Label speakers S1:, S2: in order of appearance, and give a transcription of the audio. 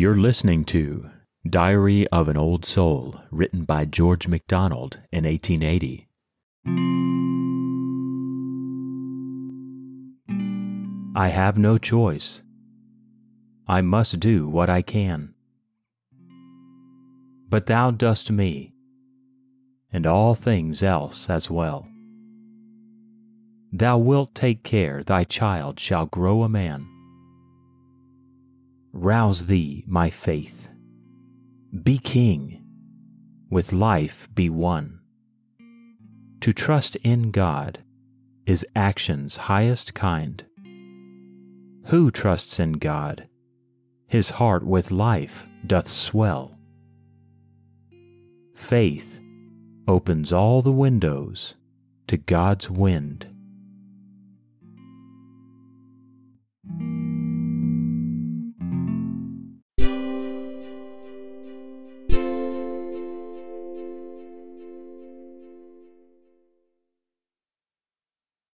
S1: You're listening to Diary of an Old Soul, written by George MacDonald in 1880. I have no choice. I must do what I can. But thou dost me, and all things else as well. Thou wilt take care thy child shall grow a man. Rouse thee, my faith. Be king, with life be one. To trust in God is action's highest kind. Who trusts in God, his heart with life doth swell. Faith opens all the windows to God's wind